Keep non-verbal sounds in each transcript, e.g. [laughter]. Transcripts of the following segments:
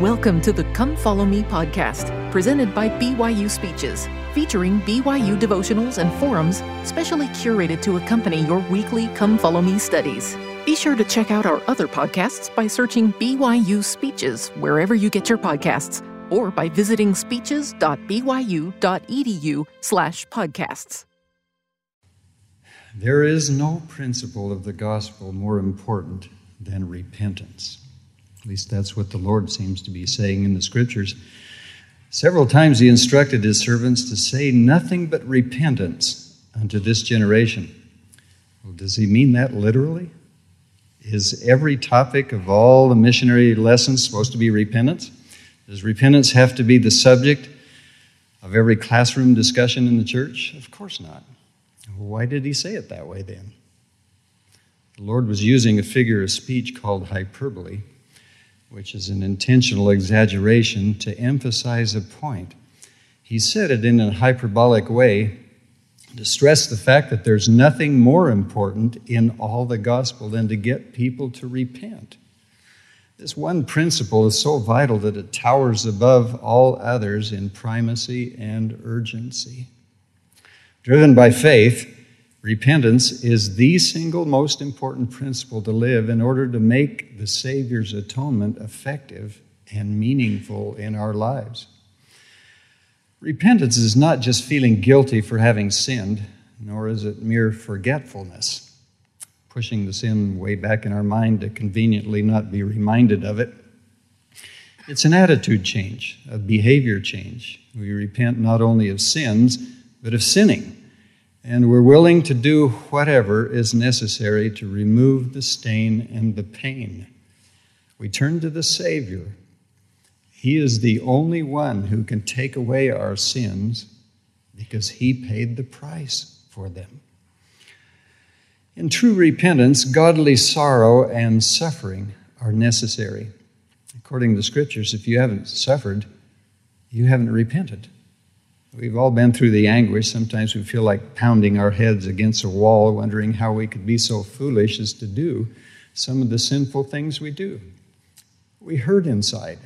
Welcome to the Come Follow Me podcast, presented by BYU Speeches, featuring BYU devotionals and forums specially curated to accompany your weekly Come Follow Me studies. Be sure to check out our other podcasts by searching BYU Speeches wherever you get your podcasts or by visiting speeches.byu.edu slash podcasts. There is no principle of the gospel more important than repentance. At least that's what the Lord seems to be saying in the scriptures. Several times he instructed his servants to say nothing but repentance unto this generation. Well, does he mean that literally? Is every topic of all the missionary lessons supposed to be repentance? Does repentance have to be the subject of every classroom discussion in the church? Of course not. Why did he say it that way then? The Lord was using a figure of speech called hyperbole, which is an intentional exaggeration to emphasize a point. He said it in a hyperbolic way to stress the fact that there's nothing more important in all the gospel than to get people to repent. This one principle is so vital that it towers above all others in primacy and urgency. Driven by faith, repentance is the single most important principle to live in order to make the Savior's atonement effective and meaningful in our lives. Repentance is not just feeling guilty for having sinned, nor is it mere forgetfulness pushing the sin way back in our mind to conveniently not be reminded of it. It's an attitude change, a behavior change. We repent not only of sins, but of sinning. And we're willing to do whatever is necessary to remove the stain and the pain. We turn to the Savior. He is the only one who can take away our sins because He paid the price for them. In true repentance, godly sorrow and suffering are necessary. According to the scriptures, if you haven't suffered, you haven't repented. We've all been through the anguish. Sometimes we feel like pounding our heads against a wall, wondering how we could be so foolish as to do some of the sinful things we do. We hurt inside.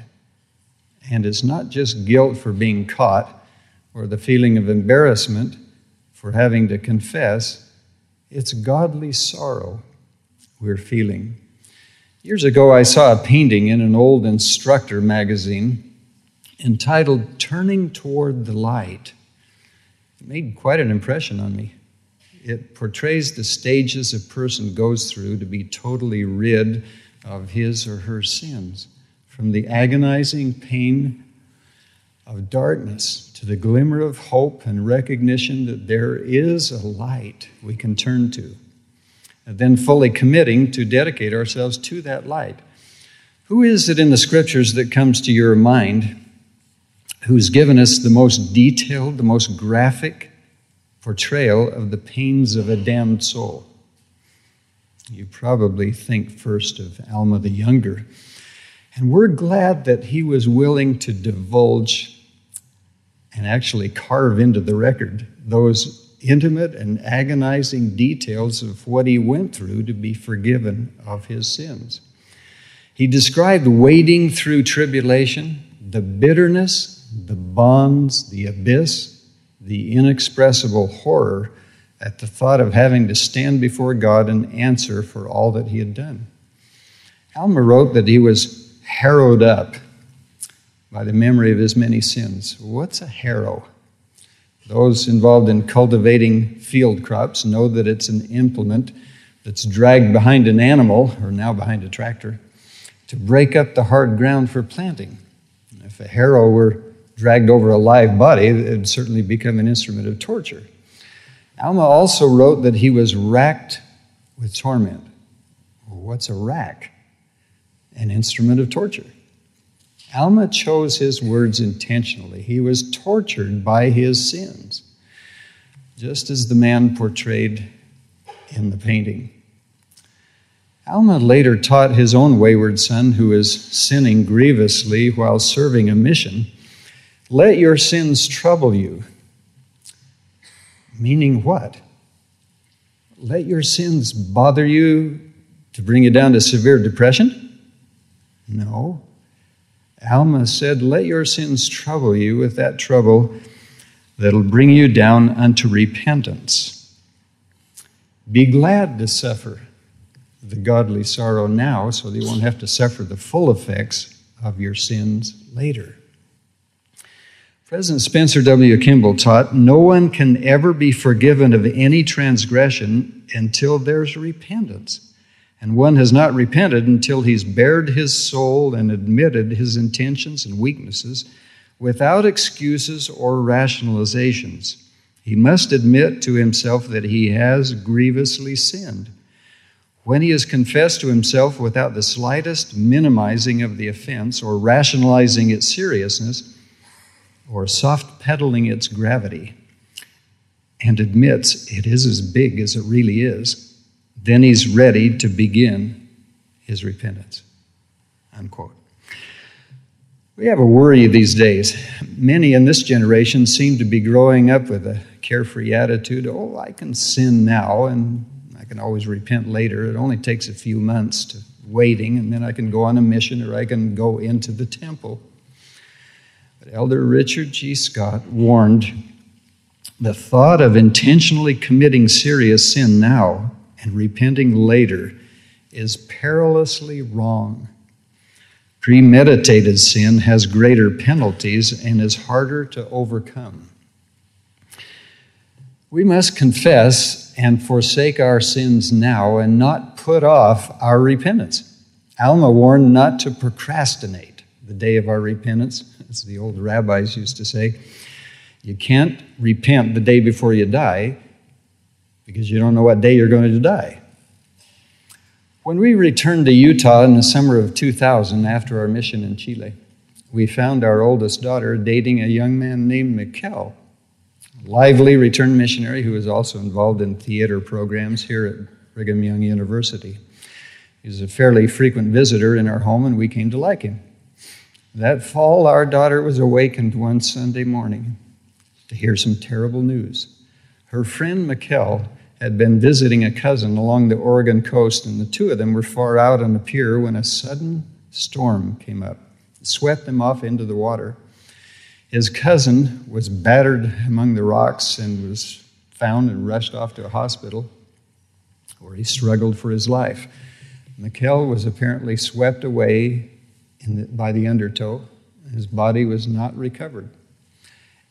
And it's not just guilt for being caught or the feeling of embarrassment for having to confess it's godly sorrow we're feeling. Years ago, I saw a painting in an old instructor magazine entitled Turning Toward the Light. It made quite an impression on me. It portrays the stages a person goes through to be totally rid of his or her sins, from the agonizing pain of darkness to the glimmer of hope and recognition that there is a light we can turn to, and then fully committing to dedicate ourselves to that light. Who is it in the scriptures that comes to your mind who's given us the most detailed, the most graphic portrayal of the pains of a damned soul? You probably think first of Alma the Younger. And we're glad that he was willing to divulge and actually carve into the record those intimate and agonizing details of what he went through to be forgiven of his sins. He described wading through tribulation, the bitterness, the bonds, the abyss, the inexpressible horror at the thought of having to stand before God and answer for all that he had done. Alma wrote that he was harrowed up by the memory of his many sins. What's a harrow? Those involved in cultivating field crops know that it's an implement that's dragged behind an animal, or now behind a tractor, to break up the hard ground for planting. If a harrow were dragged over a live body, it would certainly become an instrument of torture. Alma also wrote that he was racked with torment. What's a rack? An instrument of torture. Alma chose his words intentionally. He was tortured by his sins, just as the man portrayed in the painting. Alma later taught his own wayward son, who is sinning grievously while serving a mission, let your sins trouble you. Meaning what? Let your sins bother you to bring you down to severe depression? No Alma said, Let your sins trouble you with that trouble that'll bring you down unto repentance. Be glad to suffer the godly sorrow now so that you won't have to suffer the full effects of your sins later. President Spencer W. Kimball taught no one can ever be forgiven of any transgression until there's repentance. And one has not repented until he's bared his soul and admitted his intentions and weaknesses without excuses or rationalizations. He must admit to himself that he has grievously sinned. When he has confessed to himself without the slightest minimizing of the offense or rationalizing its seriousness or soft pedaling its gravity, and admits it is as big as it really is, then he's ready to begin his repentance. Unquote. We have a worry these days. Many in this generation seem to be growing up with a carefree attitude oh, I can sin now and I can always repent later. It only takes a few months to waiting, and then I can go on a mission or I can go into the temple. But Elder Richard G. Scott warned the thought of intentionally committing serious sin now and repenting later is perilously wrong. Premeditated sin has greater penalties and is harder to overcome. We must confess and forsake our sins now and not put off our repentance. Alma warned not to procrastinate the day of our repentance, as the old rabbis used to say. You can't repent the day before you die because you don't know what day you're going to die. When we returned to Utah in the summer of 2000 after our mission in Chile, we found our oldest daughter dating a young man named Mikkel, a lively returned missionary who was also involved in theater programs here at Brigham Young University. He was a fairly frequent visitor in our home, and we came to like him. That fall, our daughter was awakened one Sunday morning to hear some terrible news. Her friend Mikkel had been visiting a cousin along the Oregon coast, and the two of them were far out on the pier when a sudden storm came up. It swept them off into the water. His cousin was battered among the rocks and was found and rushed off to a hospital where he struggled for his life. Mikkel was apparently swept away the, by the undertow. His body was not recovered.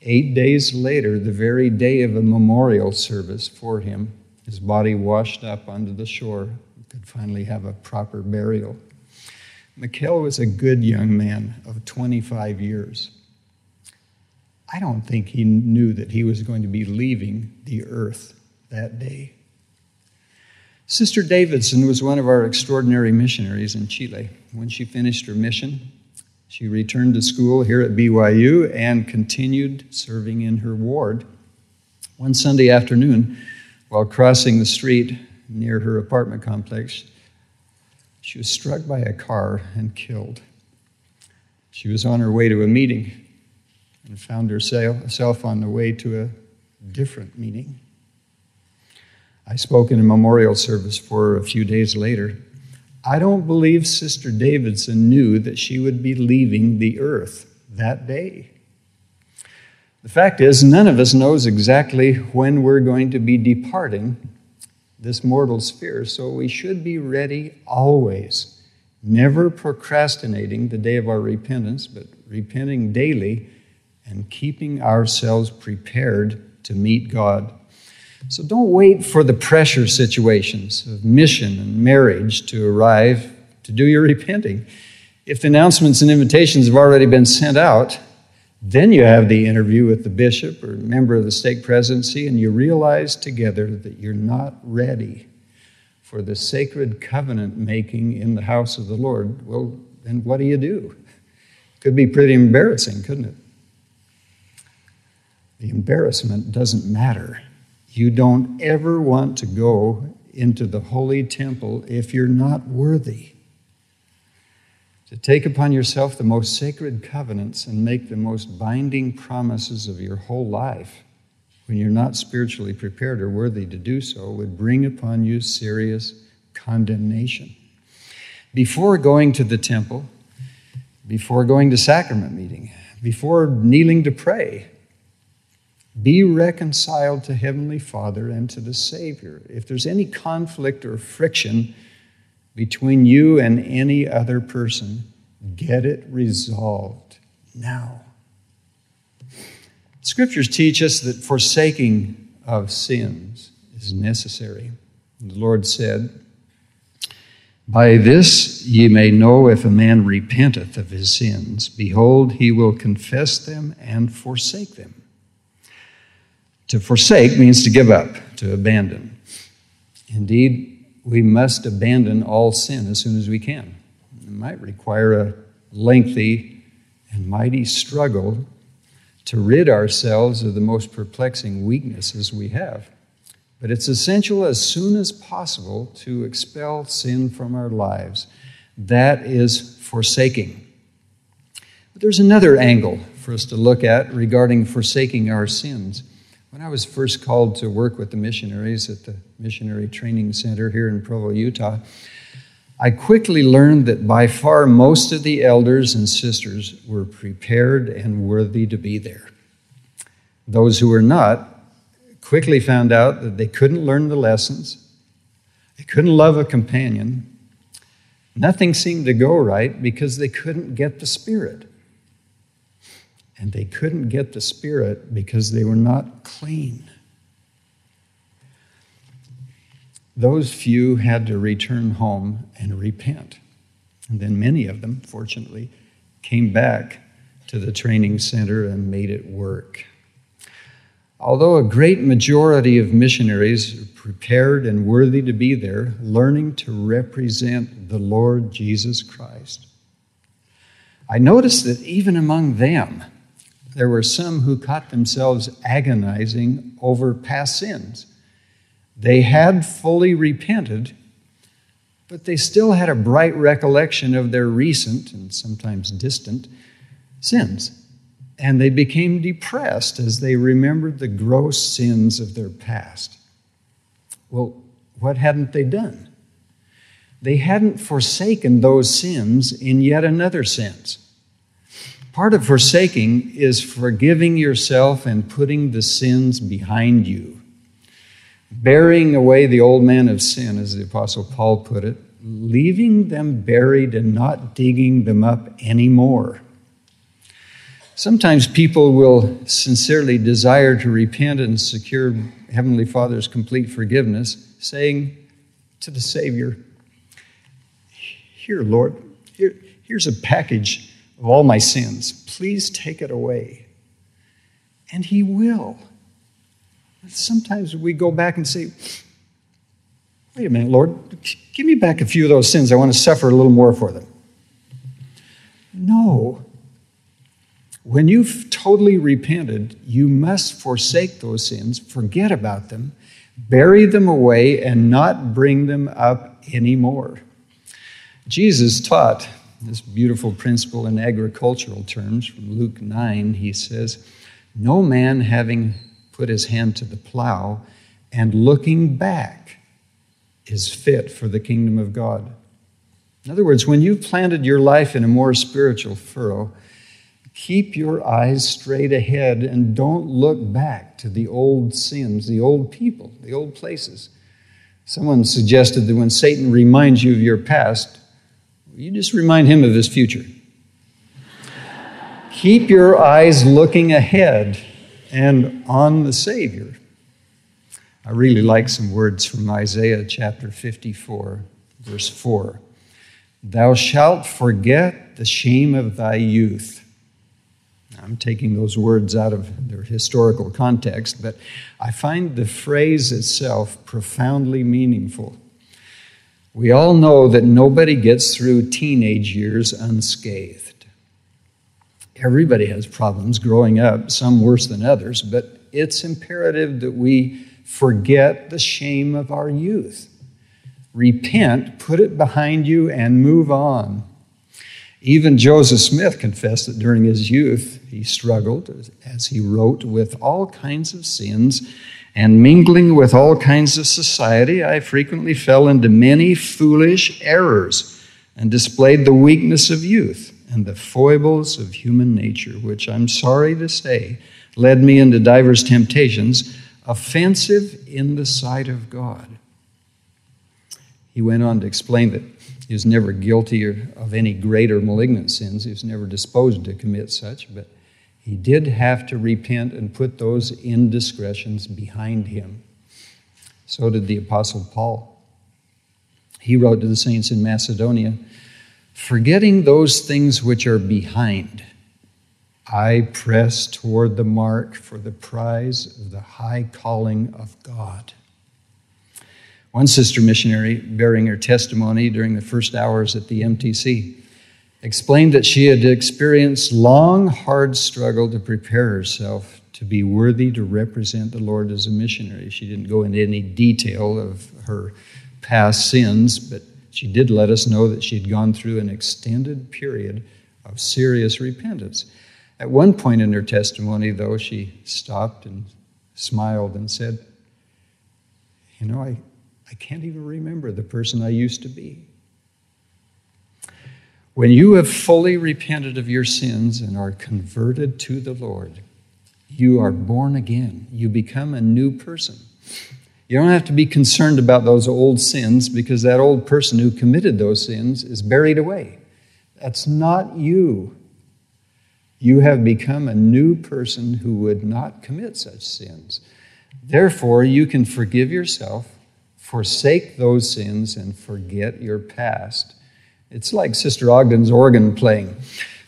Eight days later, the very day of a memorial service for him, his body washed up onto the shore. He could finally have a proper burial. Mikkel was a good young man of 25 years. I don't think he knew that he was going to be leaving the earth that day. Sister Davidson was one of our extraordinary missionaries in Chile. When she finished her mission, she returned to school here at BYU and continued serving in her ward. One Sunday afternoon, while crossing the street near her apartment complex, she was struck by a car and killed. She was on her way to a meeting and found herself on the way to a different meeting. I spoke in a memorial service for her a few days later. I don't believe Sister Davidson knew that she would be leaving the earth that day. The fact is, none of us knows exactly when we're going to be departing this mortal sphere, so we should be ready always, never procrastinating the day of our repentance, but repenting daily and keeping ourselves prepared to meet God. So don't wait for the pressure situations of mission and marriage to arrive to do your [laughs] repenting. If the announcements and invitations have already been sent out, then you have the interview with the bishop or member of the stake presidency, and you realize together that you're not ready for the sacred covenant making in the house of the Lord. Well, then what do you do? Could be pretty embarrassing, couldn't it? The embarrassment doesn't matter you don't ever want to go into the holy temple if you're not worthy. To take upon yourself the most sacred covenants and make the most binding promises of your whole life when you're not spiritually prepared or worthy to do so would bring upon you serious condemnation. Before going to the temple, before going to sacrament meeting, before kneeling to pray. Be reconciled to Heavenly Father and to the Savior. If there's any conflict or friction between you and any other person, get it resolved now. Scriptures teach us that forsaking of sins is necessary. The Lord said, By this ye may know if a man repenteth of his sins. Behold, he will confess them and forsake them. To forsake means to give up, to abandon. Indeed, we must abandon all sin as soon as we can. It might require a lengthy and mighty struggle to rid ourselves of the most perplexing weaknesses we have. But it's essential as soon as possible to expel sin from our lives. That is forsaking. But there's another angle for us to look at regarding forsaking our sins. When I was first called to work with the missionaries at the Missionary Training Center here in Provo, Utah, I quickly learned that by far most of the elders and sisters were prepared and worthy to be there. Those who were not quickly found out that they couldn't learn the lessons, they couldn't love a companion. Nothing seemed to go right because they couldn't get the Spirit. And they couldn't get the Spirit because they were not clean. Those few had to return home and repent. And then many of them, fortunately, came back to the training center and made it work. Although a great majority of missionaries are prepared and worthy to be there, learning to represent the Lord Jesus Christ, I noticed that even among them, there were some who caught themselves agonizing over past sins. They had fully repented, but they still had a bright recollection of their recent and sometimes distant sins. And they became depressed as they remembered the gross sins of their past. Well, what hadn't they done? They hadn't forsaken those sins in yet another sense. Part of forsaking is forgiving yourself and putting the sins behind you burying away the old man of sin, as the Apostle Paul put it, leaving them buried and not digging them up anymore. Sometimes people will sincerely desire to repent and secure Heavenly Father's complete forgiveness, saying to the Savior, Here, Lord, here, here's a package of all my sins. Please take it away. And He will. Sometimes we go back and say, wait a minute, Lord, give me back a few of those sins. I want to suffer a little more for them. No. When you've totally repented, you must forsake those sins, forget about them, bury them away, and not bring them up anymore. Jesus taught this beautiful principle in agricultural terms from Luke 9. He says, No man having put his hand to the plow, and looking back is fit for the kingdom of God. In other words, when you've planted your life in a more spiritual furrow, keep your eyes straight ahead and don't look back to the old sins, the old people, the old places. Someone suggested that when Satan reminds you of your past, you just remind him of his future. Keep your eyes looking ahead and on the Savior. I really like some words from Isaiah chapter 54, verse 4. Thou shalt forget the shame of thy youth. I'm taking those words out of their historical context, but I find the phrase itself profoundly meaningful. We all know that nobody gets through teenage years unscathed. Everybody has problems growing up, some worse than others, but it's imperative that we forget the shame of our youth. Repent, put it behind you, and move on. Even Joseph Smith confessed that during his youth he struggled, as he wrote, with all kinds of sins, and mingling with all kinds of society, I frequently fell into many foolish errors and displayed the weakness of youth and the foibles of human nature, which I'm sorry to say led me into divers temptations, offensive in the sight of God. He went on to explain that he was never guilty of any greater malignant sins. He was never disposed to commit such, but he did have to repent and put those indiscretions behind him. So did the Apostle Paul. He wrote to the saints in Macedonia, forgetting those things which are behind I press toward the mark for the prize of the high calling of God. One sister missionary, bearing her testimony during the first hours at the MTC, explained that she had experienced long, hard struggle to prepare herself to be worthy to represent the Lord as a missionary. She didn't go into any detail of her past sins, but she did let us know that she'd gone through an extended period of serious repentance. At one point in her testimony, though, she stopped and smiled and said, You know, I, I can't even remember the person I used to be. When you have fully repented of your sins and are converted to the Lord, you are born again. You become a new person. You don't have to be concerned about those old sins because that old person who committed those sins is buried away. That's not you you have become a new person who would not commit such sins. Therefore, you can forgive yourself, forsake those sins, and forget your past. It's like Sister Ogden's organ playing.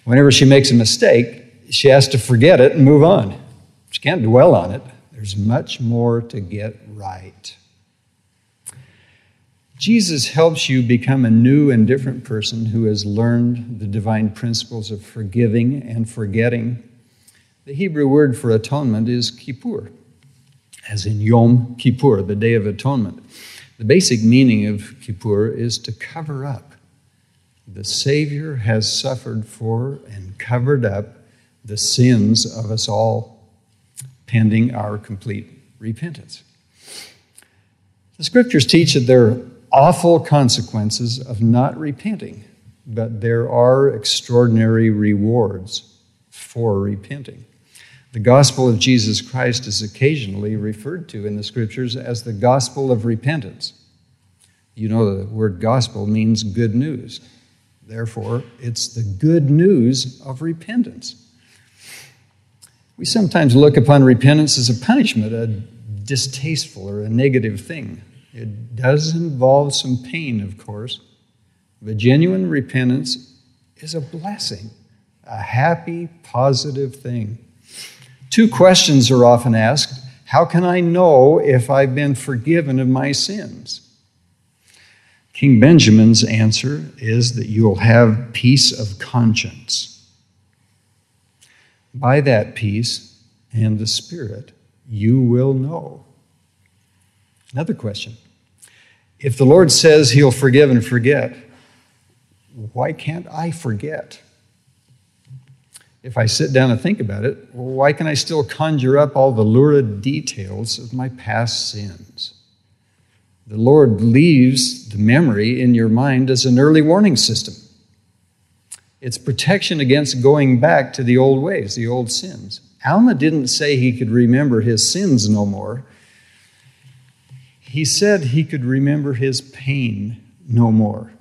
Whenever she makes a mistake, she has to forget it and move on. She can't dwell on it. There's much more to get right. Jesus helps you become a new and different person who has learned the divine principles of forgiving and forgetting. The Hebrew word for atonement is kippur, as in Yom Kippur, the Day of Atonement. The basic meaning of kippur is to cover up. The Savior has suffered for and covered up the sins of us all, pending our complete repentance. The scriptures teach that there are awful consequences of not repenting, but there are extraordinary rewards for repenting. The gospel of Jesus Christ is occasionally referred to in the scriptures as the gospel of repentance. You know, the word gospel means good news. Therefore, it's the good news of repentance. We sometimes look upon repentance as a punishment, a distasteful or a negative thing. It does involve some pain, of course, but genuine repentance is a blessing, a happy, positive thing. Two questions are often asked How can I know if I've been forgiven of my sins? King Benjamin's answer is that you'll have peace of conscience. By that peace and the Spirit, you will know. Another question if the Lord says He'll forgive and forget, why can't I forget? If I sit down and think about it, why can I still conjure up all the lurid details of my past sins? The Lord leaves the memory in your mind as an early warning system. It's protection against going back to the old ways, the old sins. Alma didn't say he could remember his sins no more. He said he could remember his pain no more.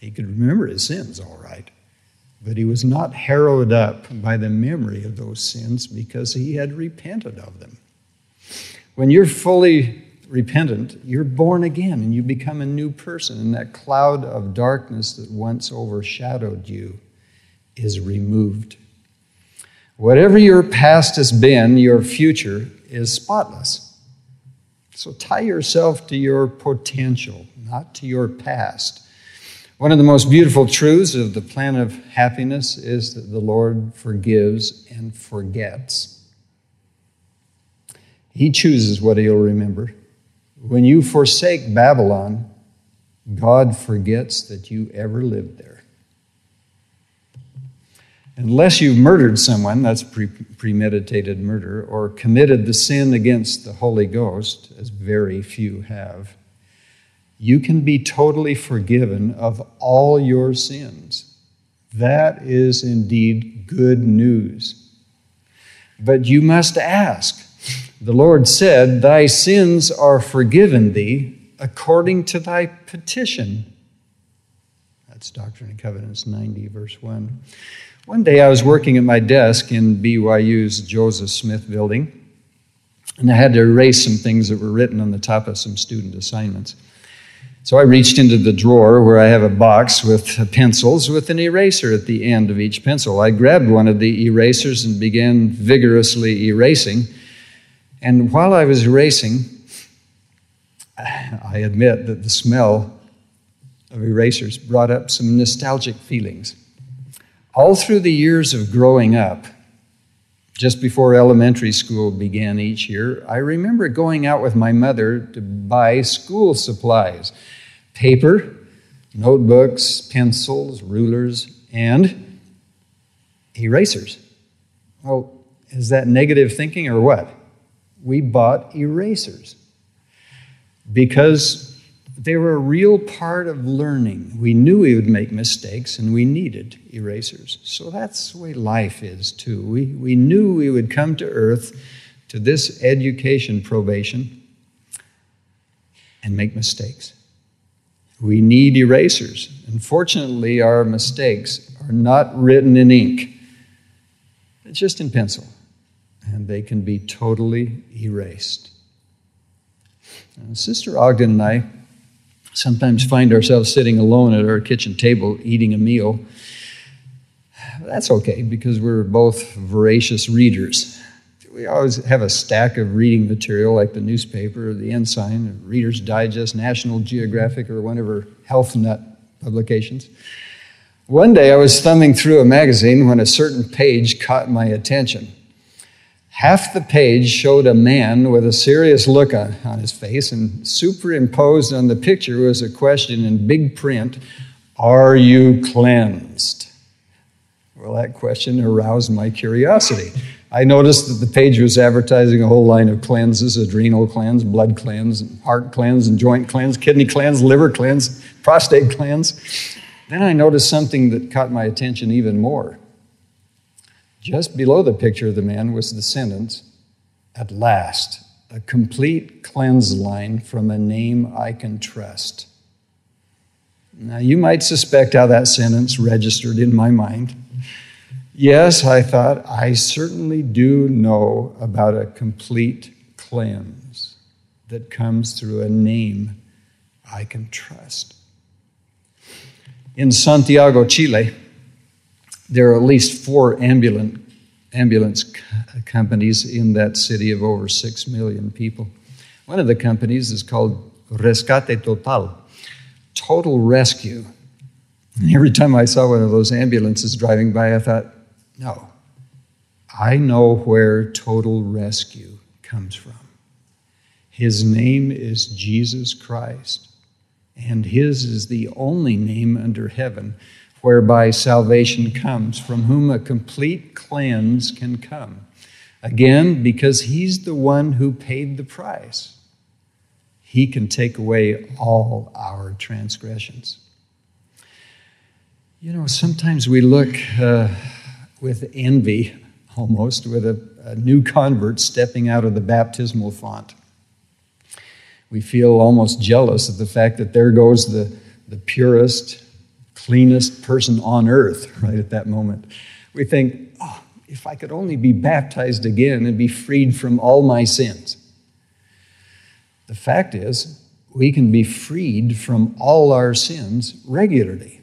He could remember his sins, all right, but he was not harrowed up by the memory of those sins because he had repented of them. When you're fully repentant, you're born again and you become a new person, and that cloud of darkness that once overshadowed you is removed. Whatever your past has been, your future is spotless. So tie yourself to your potential, not to your past. One of the most beautiful truths of the plan of happiness is that the Lord forgives and forgets. He chooses what he'll remember. When you forsake Babylon, God forgets that you ever lived there. Unless you've murdered someone, that's pre- premeditated murder, or committed the sin against the Holy Ghost, as very few have, you can be totally forgiven of all your sins. That is indeed good news. But you must ask. The Lord said, Thy sins are forgiven thee according to thy petition. That's Doctrine and Covenants 90, verse 1. One day I was working at my desk in BYU's Joseph Smith building, and I had to erase some things that were written on the top of some student assignments. So I reached into the drawer where I have a box with pencils with an eraser at the end of each pencil. I grabbed one of the erasers and began vigorously erasing. And while I was erasing, I admit that the smell of erasers brought up some nostalgic feelings. All through the years of growing up, just before elementary school began each year, I remember going out with my mother to buy school supplies paper, notebooks, pencils, rulers, and erasers. Well, is that negative thinking or what? We bought erasers because they were a real part of learning. We knew we would make mistakes and we needed erasers. So that's the way life is, too. We, we knew we would come to earth to this education probation and make mistakes. We need erasers. Unfortunately, our mistakes are not written in ink, it's just in pencil, and they can be totally erased. Now, Sister Ogden and I sometimes find ourselves sitting alone at our kitchen table eating a meal. That's okay because we're both voracious readers. We always have a stack of reading material like the newspaper, the Ensign, Reader's Digest, National Geographic, or whatever health nut publications. One day I was thumbing through a magazine when a certain page caught my attention. Half the page showed a man with a serious look on, on his face, and superimposed on the picture was a question in big print Are you cleansed? Well, that question aroused my curiosity. I noticed that the page was advertising a whole line of cleanses adrenal cleanse, blood cleanse, heart cleanse, and joint cleanse, kidney cleanse, liver cleanse, prostate cleanse. Then I noticed something that caught my attention even more. Just below the picture of the man was the sentence, At last, a complete cleanse line from a name I can trust. Now, you might suspect how that sentence registered in my mind. Yes, I thought, I certainly do know about a complete cleanse that comes through a name I can trust. In Santiago, Chile, there are at least four ambulance, ambulance companies in that city of over six million people. One of the companies is called Rescate Total, Total Rescue. And every time I saw one of those ambulances driving by, I thought, no, I know where total rescue comes from. His name is Jesus Christ, and His is the only name under heaven whereby salvation comes, from whom a complete cleanse can come. Again, because He's the one who paid the price, He can take away all our transgressions. You know, sometimes we look uh, with envy, almost, with a, a new convert stepping out of the baptismal font. We feel almost jealous of the fact that there goes the, the purest, cleanest person on earth [laughs] right at that moment. We think, oh, if I could only be baptized again and be freed from all my sins. The fact is, we can be freed from all our sins regularly.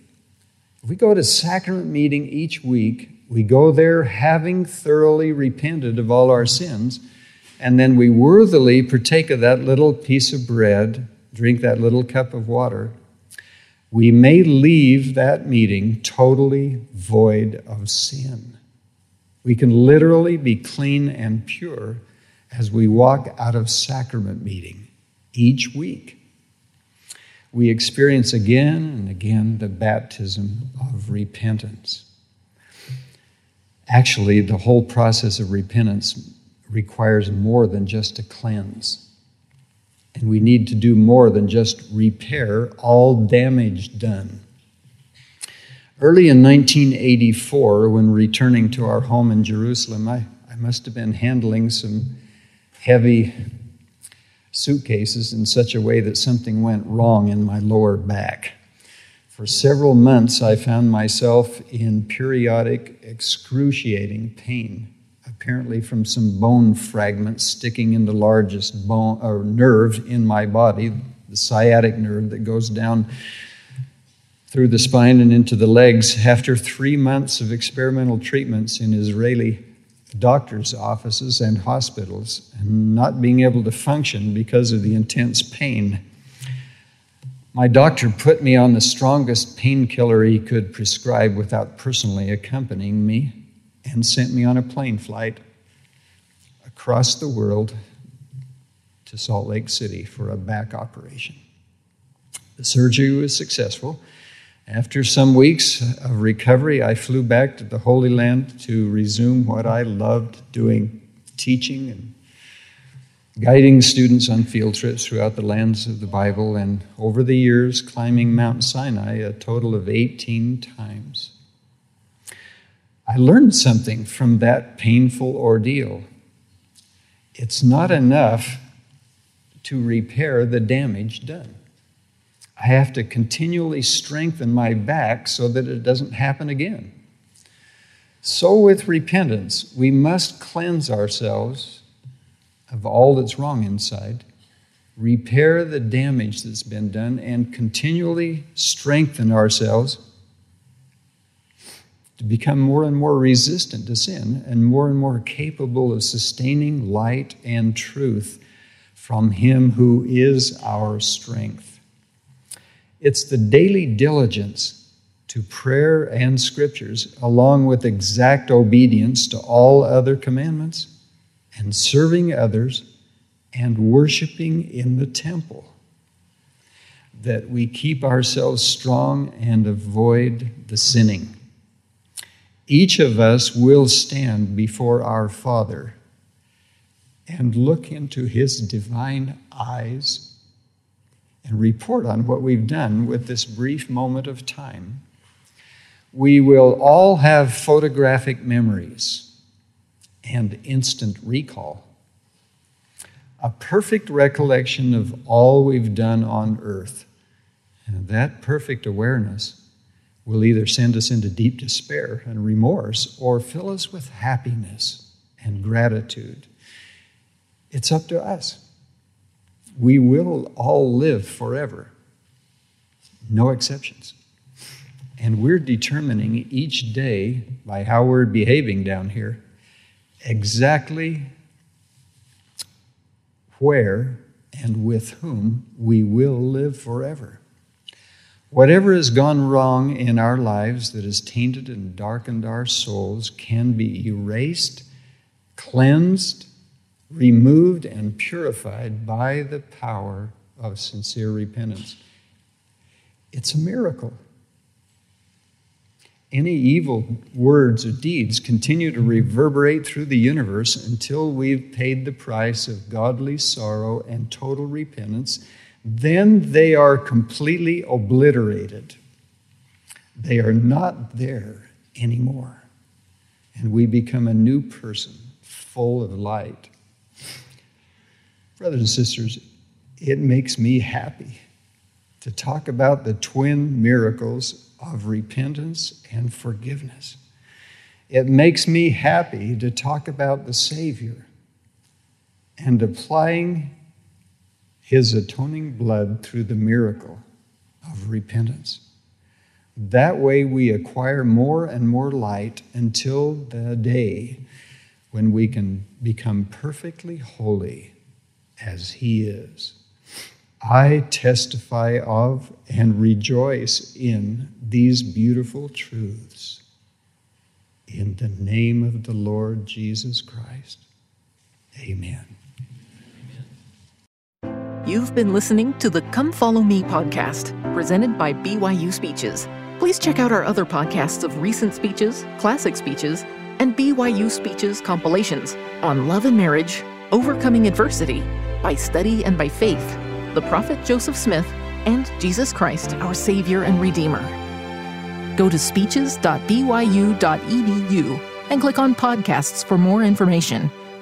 If we go to sacrament meeting each week, we go there having thoroughly repented of all our sins, and then we worthily partake of that little piece of bread, drink that little cup of water, we may leave that meeting totally void of sin. We can literally be clean and pure as we walk out of sacrament meeting each week. We experience again and again the baptism of repentance. Actually, the whole process of repentance requires more than just a cleanse. And we need to do more than just repair all damage done. Early in 1984, when returning to our home in Jerusalem, I, I must have been handling some heavy suitcases in such a way that something went wrong in my lower back. For several months, I found myself in periodic, excruciating pain, apparently from some bone fragments sticking in the largest bone or nerve in my body, the sciatic nerve that goes down through the spine and into the legs. After three months of experimental treatments in Israeli doctors' offices and hospitals, and not being able to function because of the intense pain my doctor put me on the strongest painkiller he could prescribe without personally accompanying me and sent me on a plane flight across the world to Salt Lake City for a back operation. The surgery was successful. After some weeks of recovery, I flew back to the Holy Land to resume what I loved doing teaching and guiding students on field trips throughout the lands of the Bible, and over the years, climbing Mount Sinai a total of 18 times. I learned something from that painful ordeal. It's not enough to repair the damage done. I have to continually strengthen my back so that it doesn't happen again. So, with repentance, we must cleanse ourselves of all that's wrong inside, repair the damage that's been done, and continually strengthen ourselves to become more and more resistant to sin and more and more capable of sustaining light and truth from Him who is our strength. It's the daily diligence to prayer and scriptures, along with exact obedience to all other commandments and serving others and worshiping in the temple. That we keep ourselves strong and avoid the sinning. Each of us will stand before our Father and look into His divine eyes and report on what we've done with this brief moment of time. We will all have photographic memories and instant recall. A perfect recollection of all we've done on earth. And that perfect awareness will either send us into deep despair and remorse or fill us with happiness and gratitude. It's up to us. We will all live forever, no exceptions. And we're determining each day by how we're behaving down here exactly where and with whom we will live forever. Whatever has gone wrong in our lives that has tainted and darkened our souls can be erased, cleansed, removed, and purified by the power of sincere repentance. It's a miracle any evil words or deeds continue to reverberate through the universe until we've paid the price of godly sorrow and total repentance, then they are completely obliterated. They are not there anymore. And we become a new person, full of light. Brothers and sisters, it makes me happy to talk about the twin miracles of repentance and forgiveness. It makes me happy to talk about the Savior and applying his atoning blood through the miracle of repentance. That way, we acquire more and more light until the day when we can become perfectly holy as He is. I testify of and rejoice in these beautiful truths. In the name of the Lord Jesus Christ. Amen. You've been listening to the Come Follow Me podcast, presented by BYU Speeches. Please check out our other podcasts of recent speeches, classic speeches, and BYU Speeches compilations on love and marriage, overcoming adversity, by study and by faith the prophet Joseph Smith, and Jesus Christ, our Savior and Redeemer. Go to speeches.byu.edu and click on podcasts for more information.